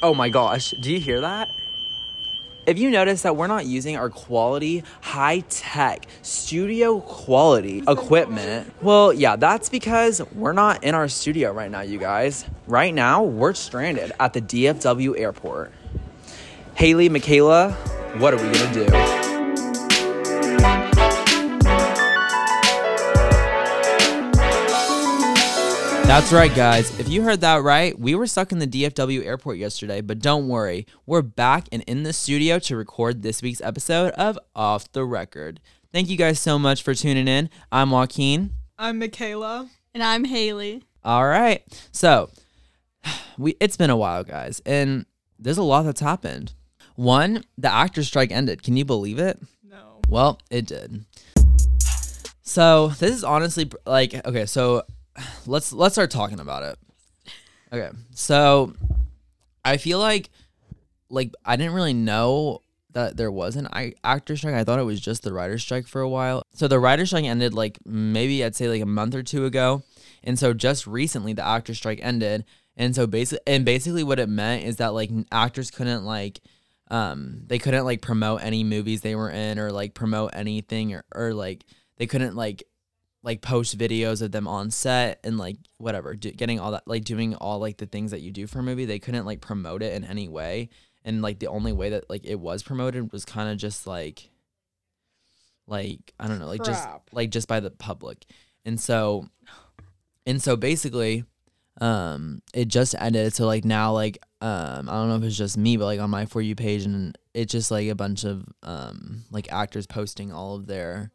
Oh my gosh, do you hear that? If you notice that we're not using our quality, high tech, studio quality equipment, well, yeah, that's because we're not in our studio right now, you guys. Right now, we're stranded at the DFW airport. Haley, Mikaela, what are we gonna do? That's right, guys. If you heard that right, we were stuck in the DFW airport yesterday, but don't worry. We're back and in the studio to record this week's episode of Off the Record. Thank you guys so much for tuning in. I'm Joaquin. I'm Mikaela. And I'm Haley. All right. So, we it's been a while, guys, and there's a lot that's happened. One, the actor strike ended. Can you believe it? No. Well, it did. So, this is honestly like okay, so let's let's start talking about it. Okay. So, I feel like like I didn't really know that there was an i- actor strike. I thought it was just the writer strike for a while. So the writer strike ended like maybe I'd say like a month or two ago. And so just recently the actor strike ended. And so basically and basically what it meant is that like actors couldn't like um they couldn't like promote any movies they were in or like promote anything or, or like they couldn't like like post videos of them on set and like whatever do, getting all that like doing all like the things that you do for a movie they couldn't like promote it in any way. And like the only way that like it was promoted was kind of just like like i don't know like just like just by the public. And so and so basically um it just ended so like now like um i don't know if it's just me but like on my for you page and it's just like a bunch of um like actors posting all of their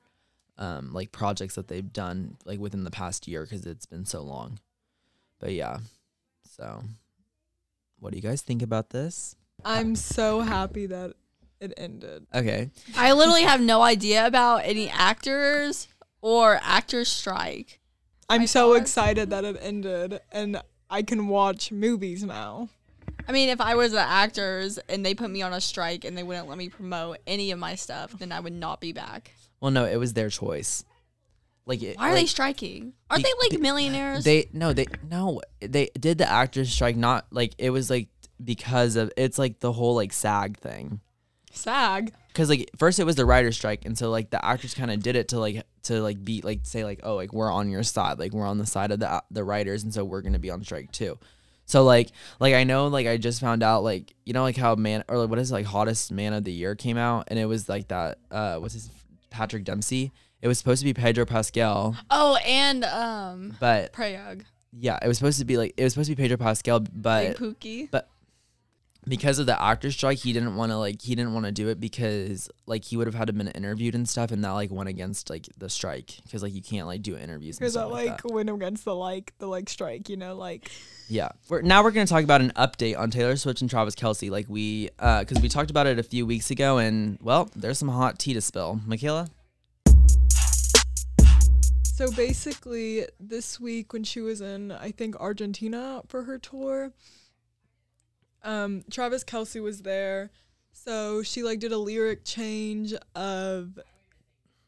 um like projects that they've done like within the past year because it's been so long but yeah so what do you guys think about this I'm so happy that it ended. okay I literally have no idea about any actors or actors strike. I'm I so thought- excited that it ended and I can watch movies now. I mean, if I was the actors and they put me on a strike and they wouldn't let me promote any of my stuff, then I would not be back. well no it was their choice like it, Why are they striking? Aren't they like be- millionaires? They no, they no, they did the actors strike. Not like it was like because of it's like the whole like SAG thing. SAG. Because like first it was the writer's strike, and so like the actors kind of did it to like to like be like say like oh like we're on your side, like we're on the side of the the writers, and so we're gonna be on strike too. So like like I know like I just found out like you know like how man or like, what is it, like hottest man of the year came out, and it was like that uh what's his Patrick Dempsey. It was supposed to be Pedro Pascal, oh, and um, but Prayag, yeah, it was supposed to be like it was supposed to be Pedro Pascal, Big but Pookie. Because of the actor strike, he didn't want to like he didn't want to do it because like he would have had to been interviewed and stuff, and that like went against like the strike because like you can't like do interviews. And Because that like, like that. went against the like the like strike, you know, like Yeah. We're, now we're gonna talk about an update on Taylor Swift and Travis Kelce. Like we, uh, because we talked about it a few weeks ago, and well, there's some hot tea to spill. Mikaela. So basically, this week when she was in, I think Argentina for her tour, um, Travis Kelce was there. So she like did a lyric change of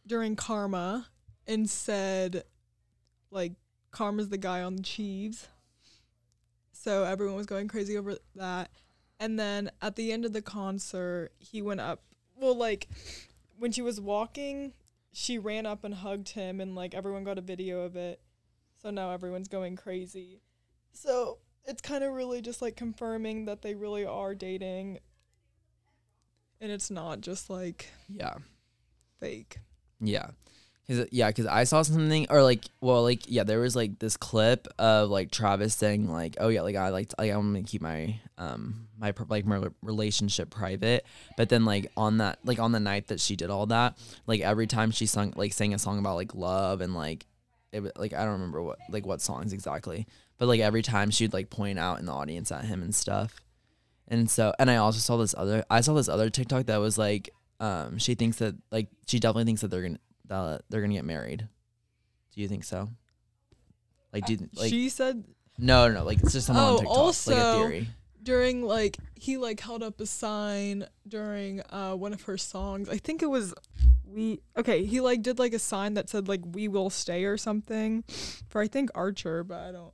during Karma and said like Karma's the guy on the Chiefs. So everyone was going crazy over that. And then at the end of the concert, he went up. Well, like when she was walking, she ran up and hugged him and like everyone got a video of it so now everyone's going crazy so it's kind of really just like confirming that they really are dating and it's not just like Yeah. fake Yeah. Cause, yeah, because I saw something, or like, well, like, yeah, there was like this clip of like Travis saying like, "Oh yeah, like I like, like I'm gonna keep my um my like my relationship private," but then like on that like on the night that she did all that, like every time she sung like sang a song about like love and like it wa- like I don't remember what like what songs exactly, but like every time she'd like point out in the audience at him and stuff, and so and I also saw this other I saw this other TikTok that was like um she thinks that like she definitely thinks that they're gonna that they're gonna get married. Do you think so? Like, do you, like she said no, no, no, like it's just someone Oh, on TikTok, like a also- theory. During like he like held up a sign during uh one of her songs i think it was we okay he like did like a sign that said like we will stay or something for i think archer but i don't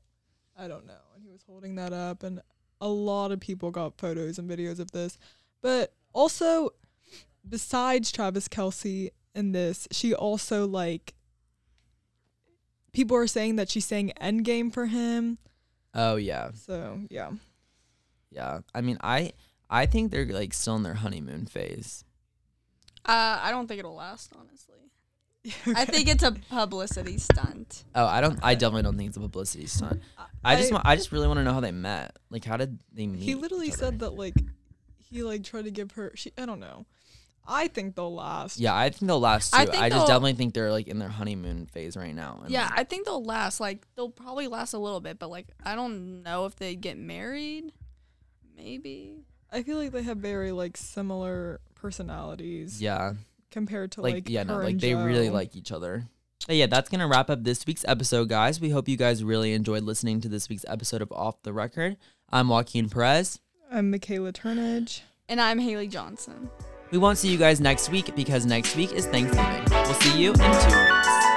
i don't know and he was holding that up and a lot of people got photos and videos of this. But also, besides Travis Kelce in this, she also like people are saying that she sang Endgame for him. Oh yeah, So yeah, yeah. I mean, I I think they're like still in their honeymoon phase. Uh, I don't think it'll last, honestly. I think it's a publicity stunt. Oh, I don't. I definitely don't think it's a publicity stunt. I just I- want. I just really want to know how they met. Like, how did they meet? he literally each other? said that like he like tried to give her. She I don't know. I think they'll last. Yeah, I think they'll last too. I I, just definitely think they're like in their honeymoon phase right now. and, Yeah, like, I think they'll last. Like they'll probably last a little bit, but like I don't know if they get married. Maybe. I feel like they have very like similar personalities yeah. compared to like, like, yeah, no, like and they really like each other. But yeah, that's gonna wrap up this week's episode, guys. We hope you guys really enjoyed listening to this week's episode of Off the Record. I'm Joaquin Perez. I'm Mikaela Turnage. And I'm Haley Johnson. We won't see you guys next week because next week is Thanksgiving. We'll see you in two weeks.